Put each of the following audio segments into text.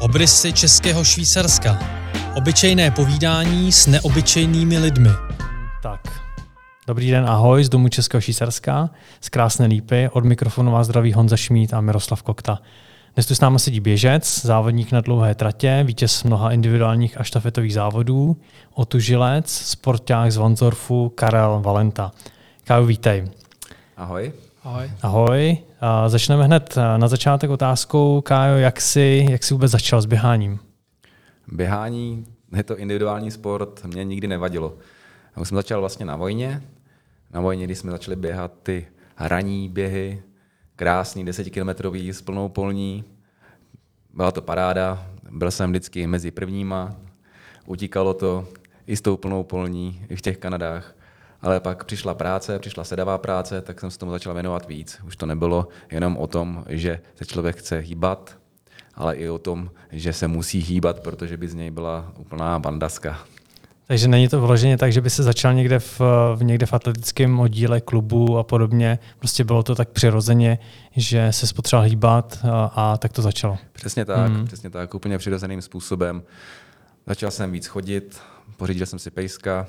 Obrysy českého Švýcarska. Obyčejné povídání s neobyčejnými lidmi. Tak, dobrý den, ahoj z Domu Českého Švýcarska, z Krásné Lípy, od mikrofonu vás zdraví Honza Šmít a Miroslav Kokta. Dnes tu s námi sedí běžec, závodník na dlouhé tratě, vítěz mnoha individuálních a štafetových závodů, otužilec, sporták z Vanzorfu Karel Valenta. Kájo, vítej. Ahoj. Ahoj. Ahoj. A začneme hned na začátek otázkou, Kájo, jak jsi, jak jsi vůbec začal s běháním? Běhání, je to individuální sport, mě nikdy nevadilo. Já jsem začal vlastně na vojně. Na vojně, když jsme začali běhat ty hraní běhy, krásný desetikilometrový s plnou polní. Byla to paráda, byl jsem vždycky mezi prvníma, utíkalo to i s tou plnou polní, i v těch Kanadách. Ale pak přišla práce, přišla sedavá práce, tak jsem se tomu začal věnovat víc. Už to nebylo jenom o tom, že se člověk chce hýbat, ale i o tom, že se musí hýbat, protože by z něj byla úplná bandaska. Takže není to vloženě tak, že by se začal někde v, v, někde v atletickém oddíle klubu a podobně. Prostě bylo to tak přirozeně, že se potřeboval hýbat a, a tak to začalo. Přesně tak, mm. přesně tak, úplně přirozeným způsobem. Začal jsem víc chodit, pořídil jsem si pejska,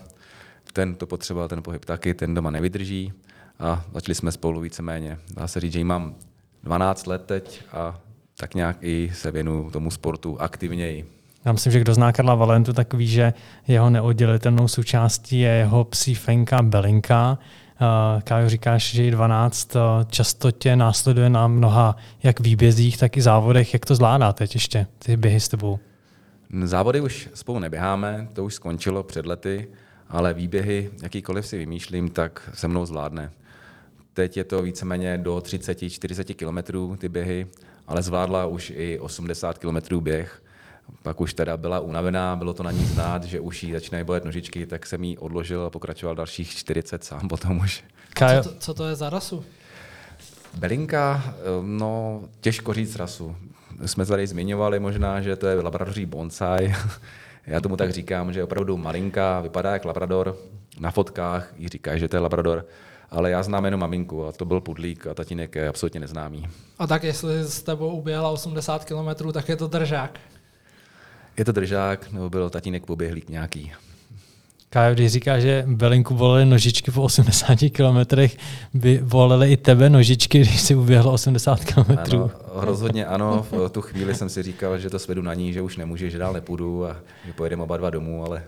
ten to potřeboval, ten pohyb taky, ten doma nevydrží a začali jsme spolu víceméně. Dá se říct, že mám 12 let teď a tak nějak i se věnu tomu sportu aktivněji. Já myslím, že kdo zná Karla Valentu, tak ví, že jeho neoddělitelnou součástí je jeho psí Fenka Belinka. Kájo, říkáš, že je 12, často tě následuje na mnoha jak výbězích, tak i závodech. Jak to zvládáte ještě, ty běhy s tebou? Závody už spolu neběháme, to už skončilo před lety, ale výběhy, jakýkoliv si vymýšlím, tak se mnou zvládne. Teď je to víceméně do 30-40 kilometrů ty běhy, ale zvládla už i 80 kilometrů běh pak už teda byla unavená, bylo to na ní znát, že už jí začínají bolet nožičky, tak jsem jí odložil a pokračoval dalších 40 sám potom už. Co to, co to je za rasu? Belinka, eh, no těžko říct rasu. Jsme tady zmiňovali možná, že to je labradoří bonsai. Já tomu tak říkám, že je opravdu malinká, vypadá jak labrador. Na fotkách jí říká, že to je labrador ale já znám jenom maminku a to byl pudlík a tatínek je absolutně neznámý. A tak jestli s tebou uběhla 80 km, tak je to držák. Je to držák, nebo byl tatínek poběhlík nějaký. Kájo, když říká, že Belinku volili nožičky po 80 kilometrech, by volili i tebe nožičky, když si uběhlo 80 kilometrů. Ano, rozhodně ano. V tu chvíli jsem si říkal, že to svedu na ní, že už nemůže, že dál nepůjdu a že pojedeme oba dva domů, ale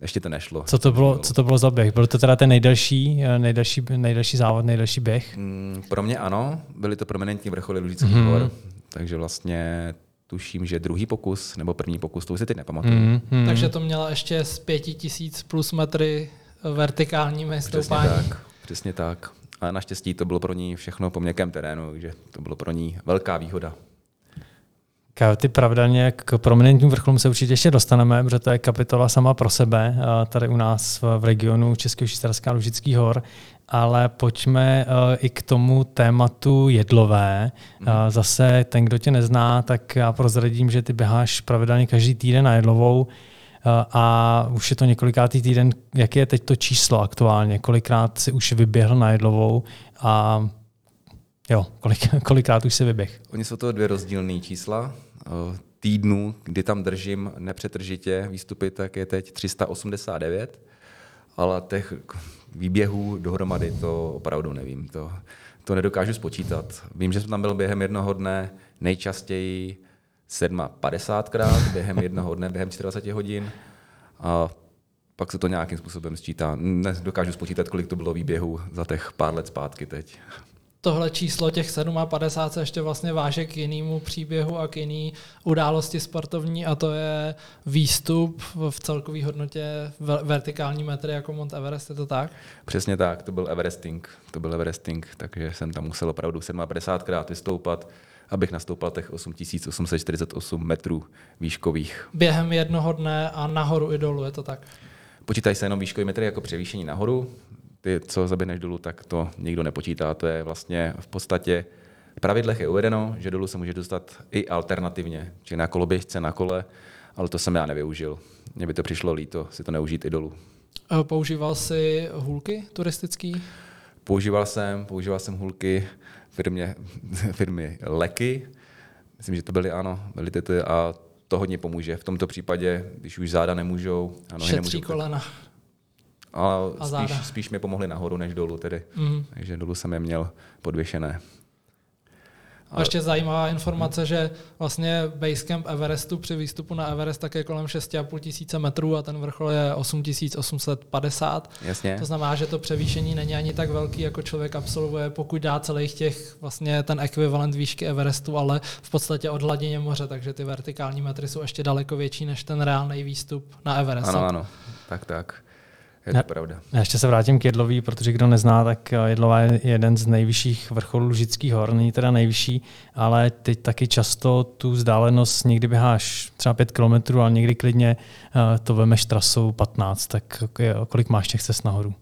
ještě to nešlo. Co to bylo, co to bylo za běh? Byl to teda ten nejdelší, nejdelší, nejdelší závod, nejdelší běh? Mm, pro mě ano, byly to prominentní vrcholy Lužických mm-hmm. hor, takže vlastně tuším, že druhý pokus nebo první pokus, to už si teď nepamatuju. Mm, mm. Takže to měla ještě z pěti tisíc plus metry vertikálními stoupání. Přesně tak, přesně tak. A naštěstí to bylo pro ní všechno po měkkém terénu, takže to bylo pro ní velká výhoda. Ty pravdaně k prominentním vrcholům se určitě ještě dostaneme, protože to je kapitola sama pro sebe, tady u nás v regionu Českého Švýcarska Lužických hor ale pojďme uh, i k tomu tématu jedlové. Uh, zase ten, kdo tě nezná, tak já prozradím, že ty běháš pravidelně každý týden na jedlovou a už je to několikátý týden. Jaké je teď to číslo aktuálně? Kolikrát si už vyběhl na jedlovou a jo, kolik, kolikrát už si vyběh? Oni jsou to dvě rozdílné čísla. Týdnu, kdy tam držím nepřetržitě výstupy, tak je teď 389, ale těch výběhů dohromady, to opravdu nevím. To, to nedokážu spočítat. Vím, že jsem tam byl během jednoho dne nejčastěji 750krát během jednoho dne, během 24 hodin. A pak se to nějakým způsobem sčítá. Nedokážu spočítat, kolik to bylo výběhů za těch pár let zpátky teď tohle číslo těch 57 se ještě vlastně váže k jinému příběhu a k jiný události sportovní a to je výstup v celkové hodnotě vertikální metry jako Mount Everest, je to tak? Přesně tak, to byl Everesting, to byl Everesting, takže jsem tam musel opravdu 57 krát vystoupat, abych nastoupal těch 8848 metrů výškových. Během jednoho dne a nahoru i dolů, je to tak? Počítají se jenom výškové metry jako převýšení nahoru, ty, co zaběhneš dolů, tak to nikdo nepočítá. To je vlastně v podstatě v pravidlech je uvedeno, že dolů se může dostat i alternativně, či na koloběžce, na kole, ale to jsem já nevyužil. Mně by to přišlo líto si to neužít i dolů. Používal jsi hůlky turistický? Používal jsem, používal jsem hůlky firmě, firmy Leky. Myslím, že to byly, ano, byly ty, a to hodně pomůže. V tomto případě, když už záda nemůžou, a nohy nemůžou, kolena. Ale spíš, spíš mi pomohli nahoru než dolů tedy. Mm. Takže dolů jsem je měl podvěšené. A ještě zajímavá informace, že vlastně Basecamp Everestu při výstupu na Everest tak je kolem 6,5 tisíce metrů a ten vrchol je 8850. Jasně. To znamená, že to převýšení není ani tak velký, jako člověk absolvuje, pokud dá celých těch vlastně ten ekvivalent výšky Everestu, ale v podstatě od hladině moře, takže ty vertikální metry jsou ještě daleko větší než ten reálný výstup na Everest. Ano, ano, tak, tak. Je to já, pravda. Já ještě se vrátím k Jedlový, protože kdo nezná, tak eh, Jedlová je jeden z nejvyšších vrcholů Lužických hor, není teda nejvyšší, ale teď taky často tu vzdálenost někdy běháš třeba 5 km, ale někdy klidně eh, to vemeš trasou 15, tak kolik máš těch cest nahoru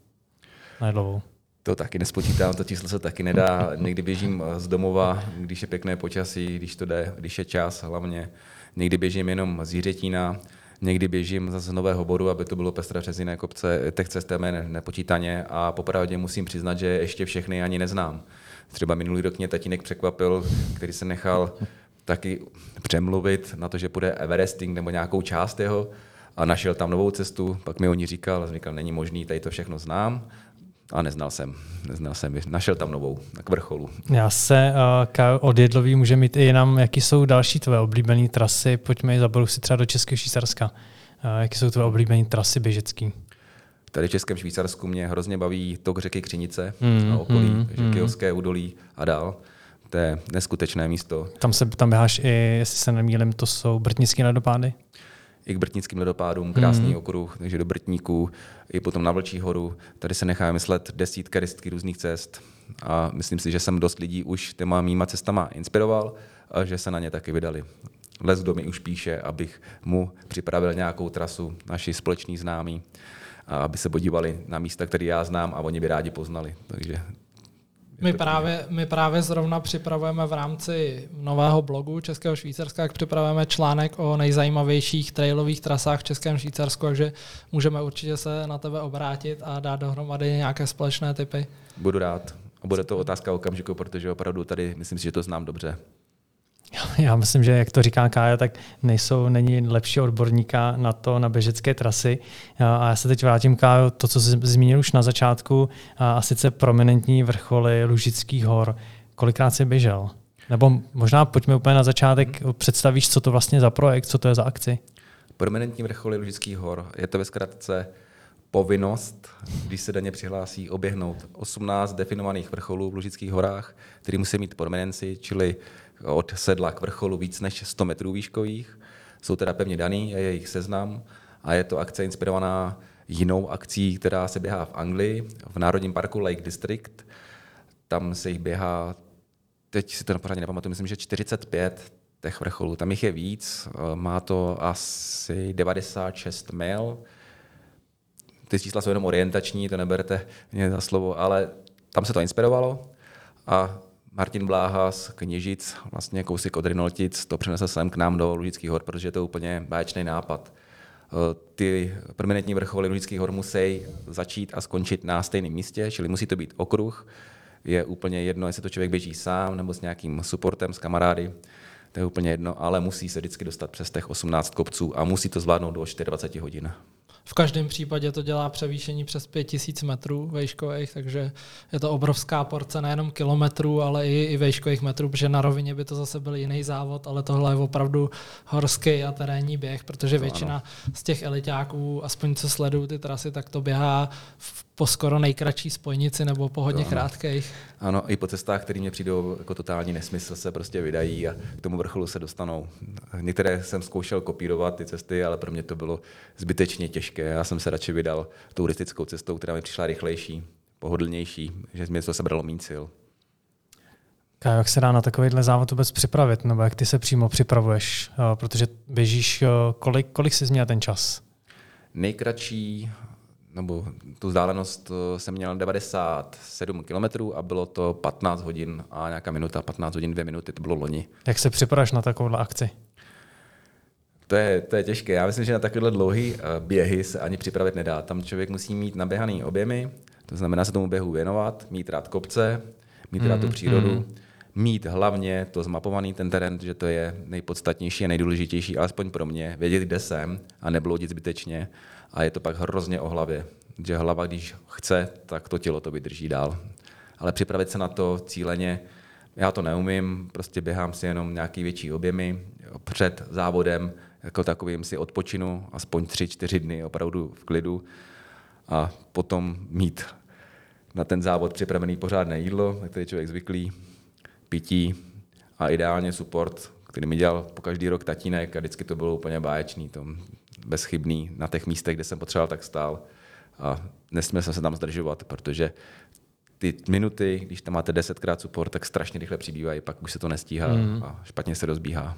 na Jedlovou? To taky nespočítám, to číslo se taky nedá. Někdy běžím eh, z domova, když je pěkné počasí, když to jde, když je čas hlavně. Někdy běžím jenom z Jiřetína, Někdy běžím zase z Nového bodu, aby to bylo pestré přes jiné kopce, těch cest je nepočítaně a popravdě musím přiznat, že ještě všechny ani neznám. Třeba minulý rok mě tatínek překvapil, který se nechal taky přemluvit na to, že půjde Everesting nebo nějakou část jeho a našel tam novou cestu, pak mi oni říkal, a říkal, není možný, tady to všechno znám, a neznal jsem, neznal jsem, našel tam novou, k vrcholu. Já se uh, od Jedlový může mít i jinam, jaký jsou další tvoje oblíbené trasy, pojďme zabavu si třeba do Českého Švýcarska. Uh, jaký jsou tvoje oblíbené trasy běžecký? Tady v Českém Švýcarsku mě hrozně baví tok řeky Křinice mm, a okolí, mm, řeky mm. údolí a dál. To je neskutečné místo. Tam se tam běháš i, jestli se nemýlím, to jsou Brtnické ledopády? I k Brtnickým ledopádům, krásný mm. okruh, takže do Brtníků, i potom na Vlčí horu. Tady se nechá myslet desítky, desítky různých cest a myslím si, že jsem dost lidí už těma mýma cestama inspiroval a že se na ně taky vydali. Les do mi už píše, abych mu připravil nějakou trasu, naši společní známí, a aby se podívali na místa, které já znám a oni by rádi poznali. Takže my právě, my právě zrovna připravujeme v rámci nového blogu Českého Švýcarska, jak připravujeme článek o nejzajímavějších trailových trasách v Českém Švýcarsku, takže můžeme určitě se na tebe obrátit a dát dohromady nějaké společné typy. Budu rád. A bude to otázka okamžiku, protože opravdu tady myslím si, že to znám dobře. Já myslím, že jak to říká Kája, tak nejsou, není lepší odborníka na to, na běžecké trasy. A já se teď vrátím, Kájo, to, co jsi zmínil už na začátku, a sice prominentní vrcholy Lužických hor. Kolikrát jsi běžel? Nebo možná pojďme úplně na začátek, představíš, co to vlastně za projekt, co to je za akci? Prominentní vrcholy Lužických hor. Je to ve zkratce povinnost, když se daně přihlásí, oběhnout 18 definovaných vrcholů v Lužických horách, který musí mít prominenci, čili od sedla k vrcholu víc než 100 metrů výškových. Jsou teda pevně daný, je jejich seznam a je to akce inspirovaná jinou akcí, která se běhá v Anglii, v Národním parku Lake District. Tam se jich běhá, teď si to pořádně nepamatuju, myslím, že 45 těch vrcholů. Tam jich je víc, má to asi 96 mil. Ty čísla jsou jenom orientační, to neberte mě za slovo, ale tam se to inspirovalo a Martin Bláha z Kněžic, vlastně kousek od Rinoltic, to přinesl sem k nám do Lužických hor, protože je to úplně báječný nápad. Eh, ty permanentní vrcholy Lužických hor musí začít a skončit na stejném místě, čili musí to být okruh. Je úplně jedno, jestli to člověk běží sám nebo s nějakým supportem, s kamarády, to je úplně jedno, ale musí se vždycky dostat přes těch 18 kopců a musí to zvládnout do 24 hodin. V každém případě to dělá převýšení přes 5000 metrů vejškových, takže je to obrovská porce nejenom kilometrů, ale i, i vejškových metrů, protože na rovině by to zase byl jiný závod, ale tohle je opravdu horský a terénní běh, protože to většina ano. z těch elitáků, aspoň co sledují ty trasy, tak to běhá v, po skoro nejkratší spojnici nebo po hodně to krátkých. Ano, i po cestách, které mě přijdou jako totální nesmysl, se prostě vydají a k tomu vrcholu se dostanou. Některé jsem zkoušel kopírovat ty cesty, ale pro mě to bylo zbytečně těžké. Já jsem se radši vydal turistickou cestou, která mi přišla rychlejší, pohodlnější, že mi to sebralo méně sil. Jak se dá na takovýhle závod vůbec připravit, nebo jak ty se přímo připravuješ, eh, protože běžíš, eh, kolik, kolik jsi měl ten čas? Nejkratší nebo tu vzdálenost eh, jsem měl 97 km a bylo to 15 hodin a nějaká minuta, 15 hodin, 2 minuty, to bylo loni. Jak se připravíš na takovouhle akci? To je, to je těžké. Já myslím, že na takovéhle dlouhé eh, běhy se ani připravit nedá. Tam člověk musí mít naběhaný objemy, to znamená se tomu běhu věnovat, mít rád kopce, mít rád tu mm, přírodu, mm. mít hlavně to zmapovaný ten terén, že to je nejpodstatnější a nejdůležitější, alespoň pro mě, vědět, kde jsem a nebloudit zbytečně. A je to pak hrozně o hlavě, že hlava, když chce, tak to tělo to vydrží dál. Ale připravit se na to cíleně, já to neumím, prostě běhám si jenom nějaký větší objemy před závodem, jako takovým si odpočinu aspoň tři, čtyři dny opravdu v klidu a potom mít na ten závod připravený pořádné jídlo, na který člověk zvyklý, pití a ideálně support, který mi dělal po každý rok tatínek a vždycky to bylo úplně báječný, to bezchybný na těch místech, kde jsem potřeboval, tak stál a nesměl jsem se tam zdržovat, protože ty minuty, když tam máte desetkrát support, tak strašně rychle přibývají, pak už se to nestíhá mm. a špatně se rozbíhá.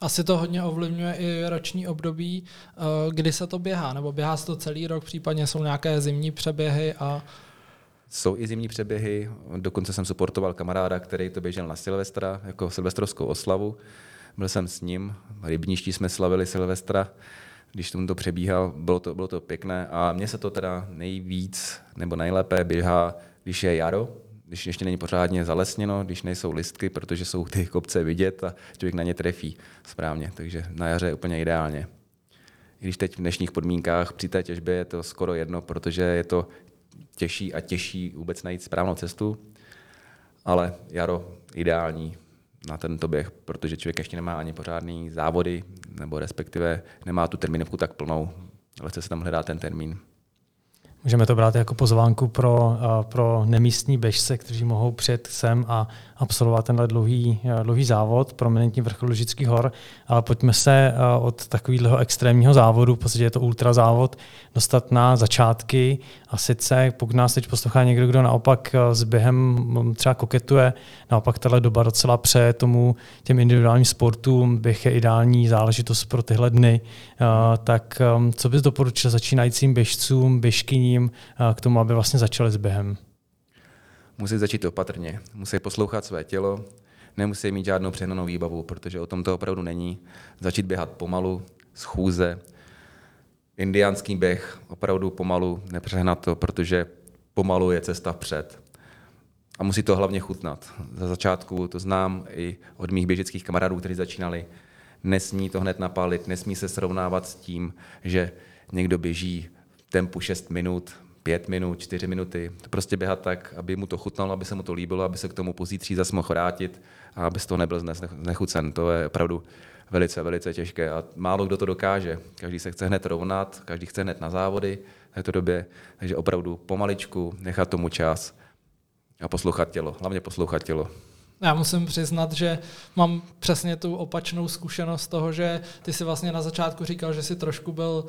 Asi to hodně ovlivňuje i roční období, eh, kdy se to běhá, nebo běhá se to celý rok, případně jsou nějaké zimní přeběhy a jsou i zimní přeběhy, dokonce jsem supportoval kamaráda, který to běžel na Silvestra, jako silvestrovskou oslavu. Byl jsem s ním, rybniští jsme slavili Silvestra, když tomu to přebíhal, bylo to, bylo to pěkné a mně se to teda nejvíc nebo nejlépe běhá, když je jaro, když ještě není pořádně zalesněno, když nejsou listky, protože jsou ty kopce vidět a člověk na ně trefí správně, takže na jaře je úplně ideálně. I když teď v dnešních podmínkách při té těžbě je to skoro jedno, protože je to těžší a těžší vůbec najít správnou cestu, ale jaro ideální na tento běh, protože člověk ještě nemá ani pořádný závody, nebo respektive nemá tu termínovku tak plnou, ale se tam hledá ten termín. Můžeme to brát jako pozvánku pro, eh, pro nemístní běžce, kteří mohou přijet sem a absolvovat tenhle dlouhý, eh, dlouhý závod, prominentní vrchol Lužických hor. Ale pojďme se eh, od takového extrémního závodu, v podstatě je to ultrazávod, dostat na začátky. A sice, pokud nás teď poslouchá někdo, kdo naopak s během mm, třeba koketuje, naopak tahle doba docela pře tomu těm individuálním sportům, běh je ideální záležitost pro tyhle dny, tak co bys doporučil začínajícím běžcům, běžkyním k tomu, aby vlastně začali s během? musí začít opatrně, musí poslouchat své tělo, nemusí mít žádnou přehnanou výbavu, protože o tom to opravdu není. Začít běhat pomalu, schůze, indiánský běh, opravdu pomalu, nepřehnat to, protože pomalu je cesta vpřed. A musí to hlavně chutnat. Za začátku to znám i od mých běžických kamarádů, kteří začínali. Nesmí to hned napálit, nesmí se srovnávat s tím, že někdo běží tempu 6 minut, pět minut, čtyři minuty. To prostě běhat tak, aby mu to chutnalo, aby se mu to líbilo, aby se k tomu pozítří zase mohl vrátit a aby z toho nebyl znechucen. To je opravdu velice, velice těžké a málo kdo to dokáže. Každý se chce hned rovnat, každý chce hned na závody v této době, takže opravdu pomaličku nechat tomu čas a poslouchat tělo, hlavně poslouchat tělo. Já musím přiznat, že mám přesně tu opačnou zkušenost toho, že ty si vlastně na začátku říkal, že si trošku byl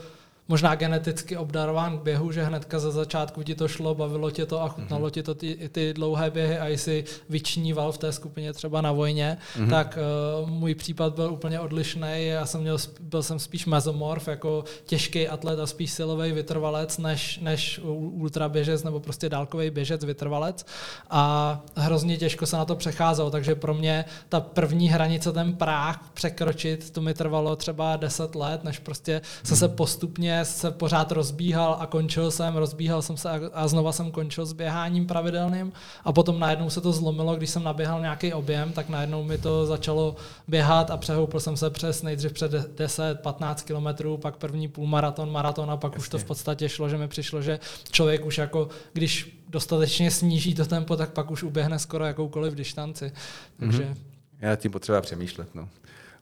možná geneticky obdarován k běhu, že hnedka za začátku ti to šlo, bavilo tě to a chutnalo mm-hmm. ti to ty, ty dlouhé běhy a jsi vyčníval v té skupině třeba na vojně, mm-hmm. tak uh, můj případ byl úplně odlišný. Já jsem měl, byl jsem spíš mezomorf, jako těžký atlet a spíš silový vytrvalec, než, než ultraběžec nebo prostě dálkový běžec, vytrvalec. A hrozně těžko se na to přecházelo, takže pro mě ta první hranice, ten práh překročit, to mi trvalo třeba 10 let, než prostě se se postupně se pořád rozbíhal a končil jsem, rozbíhal jsem se a, a znova jsem končil s běháním pravidelným a potom najednou se to zlomilo, když jsem naběhal nějaký objem, tak najednou mi to začalo běhat a přehoupil jsem se přes nejdřív před 10-15 kilometrů, pak první půlmaraton, maraton a pak Jasně. už to v podstatě šlo, že mi přišlo, že člověk už jako, když dostatečně sníží to tempo, tak pak už uběhne skoro jakoukoliv distanci. Takže... Mm-hmm. Já tím potřeba přemýšlet. No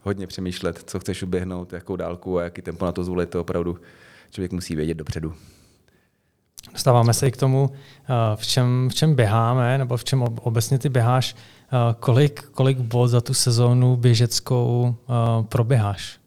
hodně přemýšlet, co chceš uběhnout, jakou dálku a jaký tempo na to zvolit, to opravdu člověk musí vědět dopředu. Dostáváme se i k tomu, eh, v čem, v čem běháme, nebo v čem obecně ty běháš. Eh, kolik, kolik bod za tu sezónu běžeckou eh, proběháš?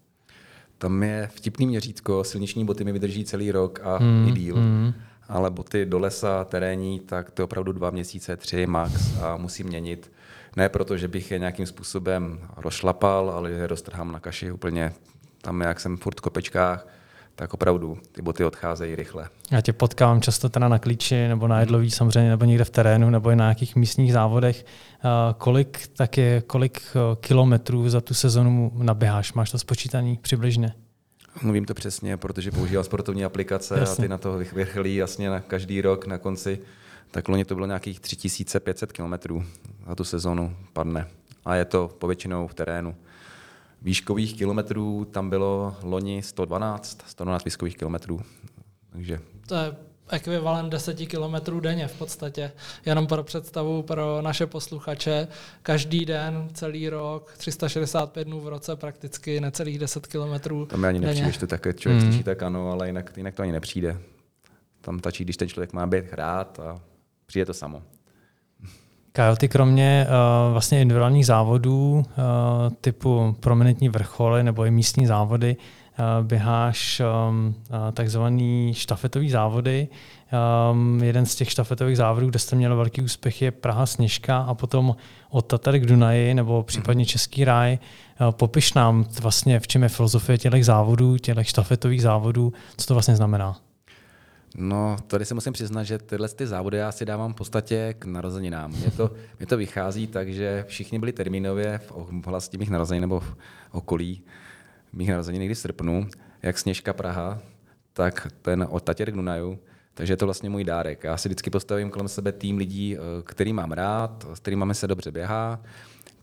Tam je vtipný měřítko, silniční boty mi vydrží celý rok a mm, i díl. Mm. Ale boty do lesa, terénní, tak to je opravdu dva měsíce, tři max a musím měnit. Ne proto, že bych je nějakým způsobem rozšlapal, ale že je roztrhám na kaši úplně tam, jak jsem furt v kopečkách, tak opravdu ty boty odcházejí rychle. Já tě potkávám často teda na klíči nebo na jedlový samozřejmě, nebo někde v terénu, nebo i na nějakých místních závodech. Kolik, tak je, kolik eh, kilometrů za tu sezonu naběháš? Máš to spočítaný přibližně? Mluvím to přesně, protože používám sportovní aplikace jasně. a ty na to vychrlí jasně na každý rok na konci. Tak loni to bylo nějakých 3500 kilometrů za tu sezonu padne. A je to povětšinou v terénu. Výškových kilometrů tam bylo loni 112, 112 výškových kilometrů. Takže... To je ekvivalent 10 kilometrů denně v podstatě. Jenom pro představu pro naše posluchače, každý den, celý rok, 365 dnů v roce, prakticky necelých 10 kilometrů To mi ani nepřijde, denně. že to také člověk Mm. slyší, tak ano, ale jinak, jinak to ani nepřijde. Tam tačí, když ten člověk má být rád a přijde to samo. Ty kromě uh, vlastně individuálních závodů uh, typu prominentní vrcholy nebo i místní závody uh, běháš um, uh, takzvaný štafetový závody. Um, jeden z těch štafetových závodů, kde jste měl velký úspěch, je Praha Sněžka a potom od Tatar k Dunaji nebo případně Český ráj. Uh, popiš nám vlastně, v čem je filozofie těch závodů, těch štafetových závodů, co to vlastně znamená. No, tady se musím přiznat, že tyhle ty závody já si dávám v podstatě k narozeninám. Mně to, mně to vychází tak, že všichni byli termínově v oblasti mých narozenin nebo v okolí mých narozenin někdy v srpnu, jak Sněžka Praha, tak ten od Tatěr Dunaju. Takže je to vlastně můj dárek. Já si vždycky postavím kolem sebe tým lidí, eh, který mám rád, s kterými se dobře běhá,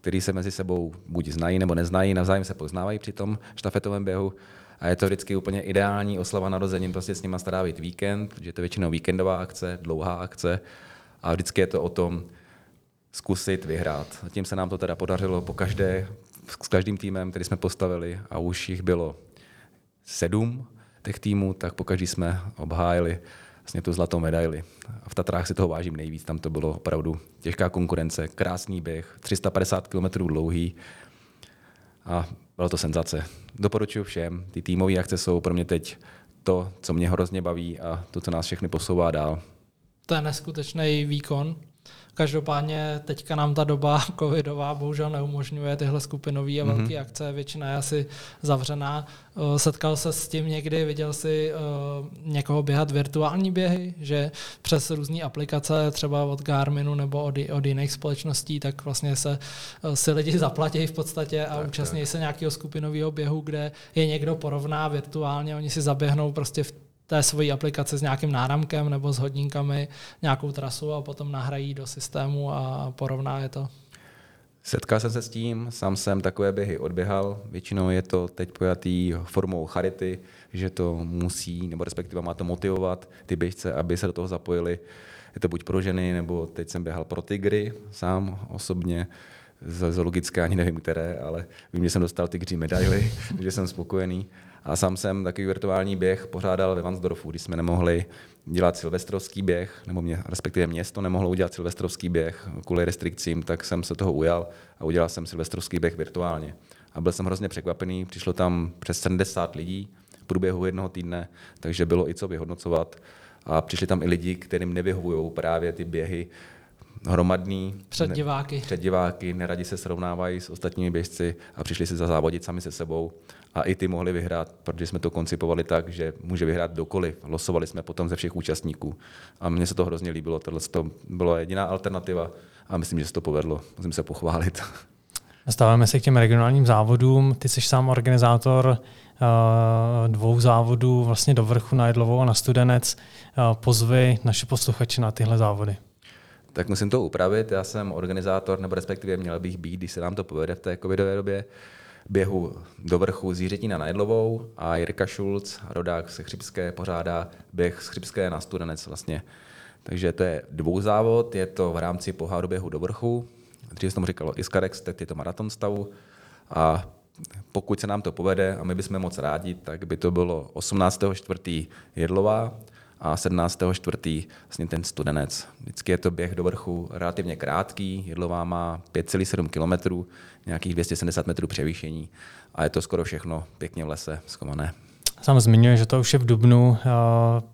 který se mezi sebou buď znají nebo neznají, navzájem se poznávají při tom štafetovém běhu. A je to vždycky úplně ideální oslava narozenin, prostě s nima strávit víkend, že je to většinou víkendová akce, dlouhá akce. A vždycky je to o tom zkusit vyhrát. Zatím se nám to teda podařilo po každé, s každým týmem, který jsme postavili a už jich bylo sedm těch týmů, tak po každý jsme obhájili vlastně tu zlatou medaili. A v Tatrách si toho vážím nejvíc, tam to bylo opravdu těžká konkurence, krásný běh, 350 km dlouhý a bylo to senzace. Doporučuji všem, ty týmové akce jsou pro mě teď to, co mě hrozně baví a to, co nás všechny posouvá dál. To je neskutečný výkon. Každopádně teďka nám ta doba covidová bohužel neumožňuje tyhle skupinové a velké mm-hmm. akce, většina je asi zavřená. Eh, Setkal se s tím někdy, viděl si uh, někoho běhat virtuální běhy, že přes různé aplikace, třeba od Garminu nebo od, od jiných společností, tak vlastně se uh, si lidi zaplatí v podstatě a Tak, účastní se nějakého skupinového běhu, kde je někdo porovná virtuálně, oni si zaběhnou prostě v té svojí aplikace s nějakým náramkem nebo s hodinkami nějakou trasu a potom nahrají do systému a porovná je to. Setkal jsem se s tím, sám jsem takové běhy odběhal. Většinou je to teď pojatý formou charity, že to musí, nebo respektive má to motivovat ty běžce, aby se do toho zapojili. Je to buď pro ženy, nebo teď jsem běhal pro tygry sám osobně zoologické, ani nevím které, ale vím, že jsem dostal tygří medaily, že jsem spokojený. A sám jsem takový virtuální běh pořádal ve Vansdorfu, když jsme nemohli dělat silvestrovský běh, nebo mě, respektive město nemohlo udělat silvestrovský běh kvůli restrikcím, tak jsem se toho ujal a udělal jsem silvestrovský běh virtuálně. A byl jsem hrozně překvapený, přišlo tam přes 70 lidí v průběhu jednoho týdne, takže bylo i co vyhodnocovat. A přišli tam i lidi, kterým nevyhovují právě ty běhy hromadný. Před diváky. Ne, před diváky, neradi se srovnávají s ostatními běžci a přišli si zazávodit sami se sebou. A i ty mohli vyhrát, protože jsme to koncipovali tak, že může vyhrát kdokoliv. Losovali jsme potom ze všech účastníků. A mně se to hrozně líbilo. Tohle to byla jediná alternativa a myslím, že se to povedlo. Musím se pochválit. Stáváme se k těm regionálním závodům. Ty jsi sám organizátor uh, dvou závodů vlastně do vrchu na Jedlovou a na Studenec. Uh, pozvi naše posluchače na tyhle závody. Tak musím to upravit. Já jsem organizátor, nebo respektive měl bych být, když se nám to povede v té covidové době, běhu do vrchu z Jiřetína na Jedlovou a Jirka Šulc, rodák se Chřipské, pořádá běh z Chřipské na Studenec vlastně. Takže to je dvou závod, je to v rámci poháru běhu do vrchu. Dříve se tomu říkalo Iskarex, teď je to maraton stavu. A pokud se nám to povede, a my bychom moc rádi, tak by to bylo 18.4. Jedlová a 17.4. vlastně ten studenec. Vždycky je to běh do vrchu relativně krátký, Jedlová má 5,7 km, nějakých 270 metrů převýšení a je to skoro všechno pěkně v lese schované. Sám zmiňuje, že to už je v Dubnu.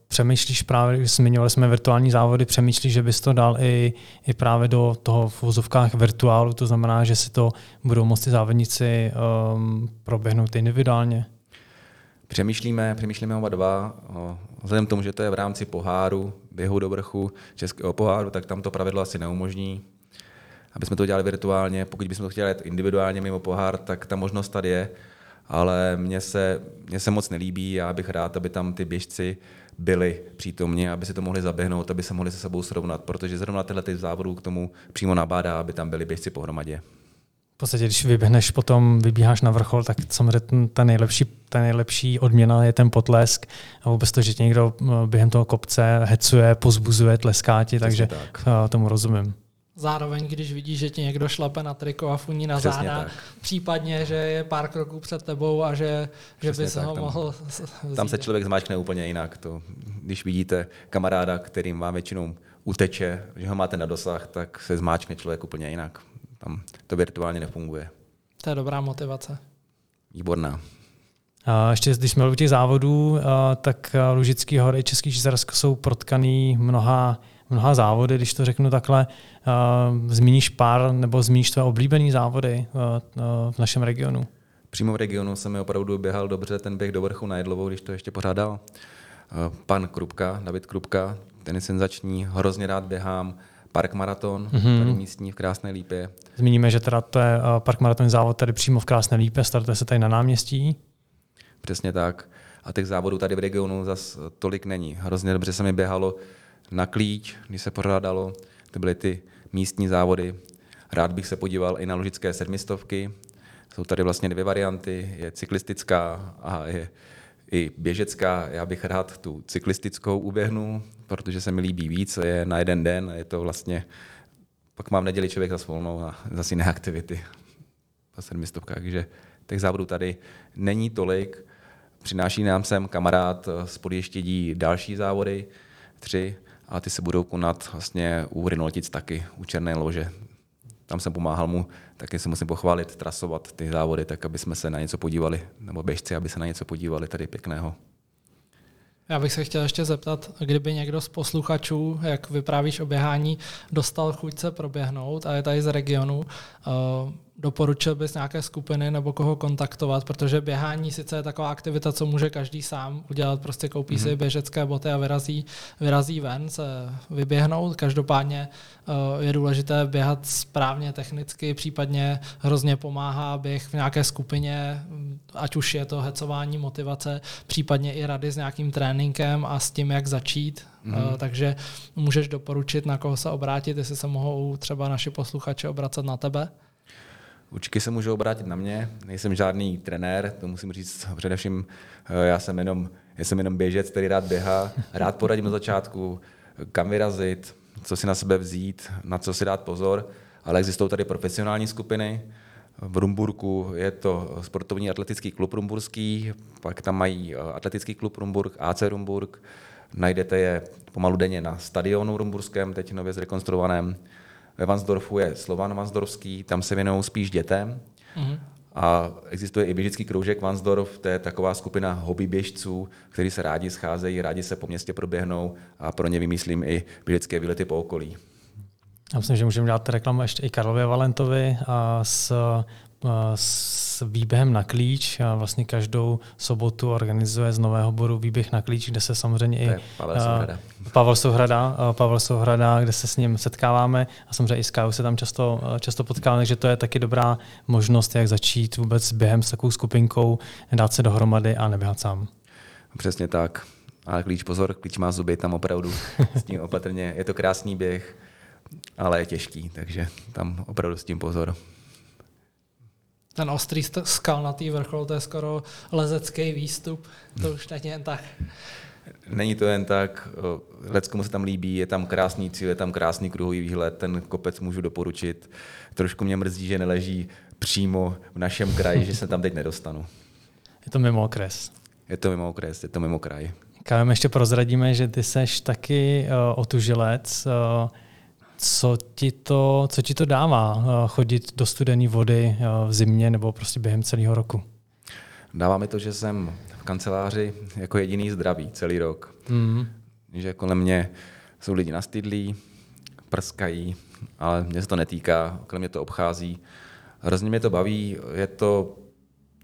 Přemýšlíš právě, zmiňovali jsme virtuální závody, přemýšlíš, že bys to dal i, i právě do toho v vozovkách virtuálu, to znamená, že si to budou moci závodníci um, proběhnout individuálně? Přemýšlíme, přemýšlíme oba dva. O, vzhledem k tomu, že to je v rámci poháru, běhu do vrchu českého poháru, tak tam to pravidlo asi neumožní. Aby jsme to dělali virtuálně, pokud bychom to chtěli dělat individuálně mimo pohár, tak ta možnost tady je. ale mně se, mně se moc nelíbí, já bych rád, aby tam ty běžci byli přítomni, aby si to mohli zaběhnout, aby se mohli se sebou srovnat, protože zrovna tyhle ty závodů k tomu přímo nabádá, aby tam byli běžci pohromadě. V podstatě, když vyběhneš potom, vybíháš na vrchol, tak samozřejmě ta nejlepší, ta nejlepší odměna je ten potlesk a vůbec to, že tě někdo eh, během toho kopce hecuje, pozbuzuje, tleská ti, takže tak. Eh, tomu rozumím. Zároveň, když vidíš, že ti někdo šlape na triko a funí na Přesně záda, tak. případně, že je pár kroků před tebou a že, že by se ho tam, mohl vzít. Tam se člověk zmáčkne úplně jinak. To, když vidíte kamaráda, kterým vám většinou uteče, že ho máte na dosah, tak se zmáčkne člověk úplně jinak. Tam to virtuálně nefunguje. To je dobrá motivace. Výborná. A ještě když jsme u těch závodů, tak Lužický hory i Český Švýcarsko jsou protkaný mnoha mnoha závody, když to řeknu takhle. Zmíníš pár nebo zmíníš tvé oblíbené závody v našem regionu? Přímo v regionu jsem mi opravdu běhal dobře ten běh do vrchu na Jedlovou, když to ještě pořádal pan Krupka, David Krupka, ten je senzační, hrozně rád běhám. Park Maraton, mm-hmm. tady místní v Krásné Lípě. Zmíníme, že teda to je Park Maraton závod tady přímo v Krásné Lípě, startuje se tady na náměstí. Přesně tak. A těch závodů tady v regionu zas tolik není. Hrozně dobře se mi běhalo na klíč, když se pořádalo. To byly ty místní závody. Rád bych se podíval i na ložické sedmistovky. Jsou tady vlastně dvě varianty. Je cyklistická a je i běžecká. Já bych rád tu cyklistickou uběhnu, protože se mi líbí víc. Je na jeden den. Je to vlastně... Pak mám neděli člověk za volnou a zase jiné aktivity po sedmistovkách. Takže těch závodů tady není tolik. Přináší nám sem kamarád z podještědí další závody, tři a ty se budou konat vlastně u Rinoletic taky, u Černé lože. Tam jsem pomáhal mu, taky se musím pochválit, trasovat ty závody, tak aby jsme se na něco podívali, nebo běžci, aby se na něco podívali tady pěkného. Já bych se chtěl ještě zeptat, kdyby někdo z posluchačů, jak vyprávíš o běhání, dostal chuť se proběhnout a je tady z regionu, uh, doporučil bys nějaké skupiny nebo koho kontaktovat, protože běhání sice je taková aktivita, co může každý sám udělat, prostě koupí mm-hmm. si mhm. běžecké boty a vyrazí, vyrazí ven se vyběhnout. Každopádně uh, je důležité běhat správně technicky, případně hrozně pomáhá běh v nějaké skupině, ať už je to hecování, motivace, případně i rady s nějakým tréninkem a s tím, jak začít. Mm-hmm. Takže můžeš doporučit, na koho se obrátit, jestli se mohou třeba naši posluchači obracet na tebe. Určitě se můžou obrátit na mě, nejsem žádný trenér, to musím říct především, eh, já jsem jenom, já jsem jenom běžec, který rád běhá, rád poradím na začátku, kam vyrazit, co si na sebe vzít, na co si dát pozor, ale existují tady profesionální skupiny, v Rumburku je to sportovní atletický klub Rumburský, pak tam mají eh, atletický klub Rumburg, AC Rumburg, najdete je pomalu denně na stadionu Rumburském, teď nově zrekonstruovaném, ve Vansdorfu je Slovan Vansdorfský, tam se věnují spíš dětem. Mm-hmm. A existuje i běžický kroužek Vansdorf, to je taková skupina hobby běžců, kteří se rádi scházejí, rádi se po městě proběhnou a pro ně vymyslím i běžecké výlety po okolí. Já myslím, že můžeme dát reklamu ještě i Karlově Valentovi a s s výběhem na klíč. A vlastně každou sobotu organizuje z Nového boru výběh na klíč, kde se samozřejmě i Pavel Souhrada. Pavel Souhrada, Pavel Souhrada, kde se s ním setkáváme a samozřejmě i s Káju se tam často, často potkáváme, takže to je taky dobrá možnost, jak začít vůbec během s takovou skupinkou, dát se dohromady a neběhat sám. Přesně tak. Ale klíč, pozor, klíč má zuby, tam opravdu s tím opatrně. Je to krásný běh, ale je těžký, takže tam opravdu s tím pozor ten ostrý skalnatý vrchol, to je skoro lezecký výstup, to už není jen tak. Není to jen tak, Leckomu se tam líbí, je tam krásný cíl, je tam krásný kruhový výhled, ten kopec můžu doporučit. Trošku mě mrzí, že neleží přímo v našem kraji, že se tam teď nedostanu. Je to mimo okres. Je to mimo okres, je to mimo kraj. Kávem ještě prozradíme, že ty seš taky uh, otužilec. Uh, co ti to, co ti to dává eh, chodit do studené vody eh, v zimě nebo prostě během celého roku? Dává mi to, že jsem v kanceláři jako jediný zdravý celý rok. Mm. Že kolem mě jsou lidi nastydlí, prskají, ale mě se to netýká, kolem mě to obchází. Hrozně mě to baví, je to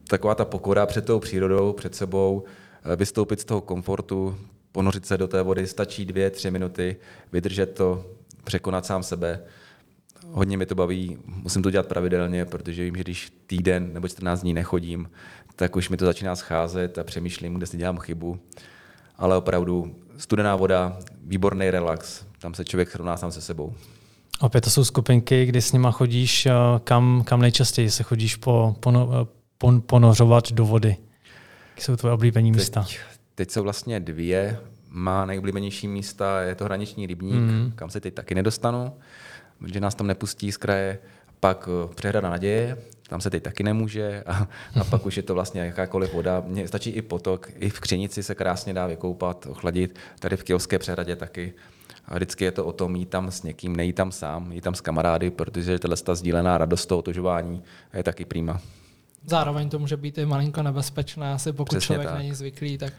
taková ta pokora před tou přírodou, před sebou, eh, vystoupit z toho komfortu, ponořit se do té vody, stačí dvě, tři minuty, vydržet to, překonat sám sebe. hodně mě to baví, musím to dělat pravidelně, protože vím, že když týden nebo 14 dní nechodím, tak už mi to začíná scházet a přemýšlím, kde si dělám chybu. Ale opravdu studená voda, výborný relax, tam se člověk srovná sám se sebou. Opět to jsou skupinky, kdy s nima chodíš, eh, kam, kam nejčastěji se chodíš po, pono, eh, pon, ponořovat do vody. Jaké jsou tvoje oblíbení místa? Teď, teď jsou vlastně dvě. Má nejoblíbenější místa, je to hraniční rybník, mm. kam se teď taky nedostanu, protože nás tam nepustí z kraje. Pak eh, přehrada naděje, tam se teď taky nemůže a, a pak už je to vlastně jakákoliv voda. Mně stačí i potok, i v Křenici se krásně dá vykoupat, ochladit, tady v Kijovské přehradě taky. A vždycky je to o tom jít tam s někým, nejít tam sám, jít tam s kamarády, protože tahle ta sdílená radost toho otožování je taky prýma. Zároveň to může být i malinko nebezpečné, asi pokud Přesně člověk tak. není zvyklý, tak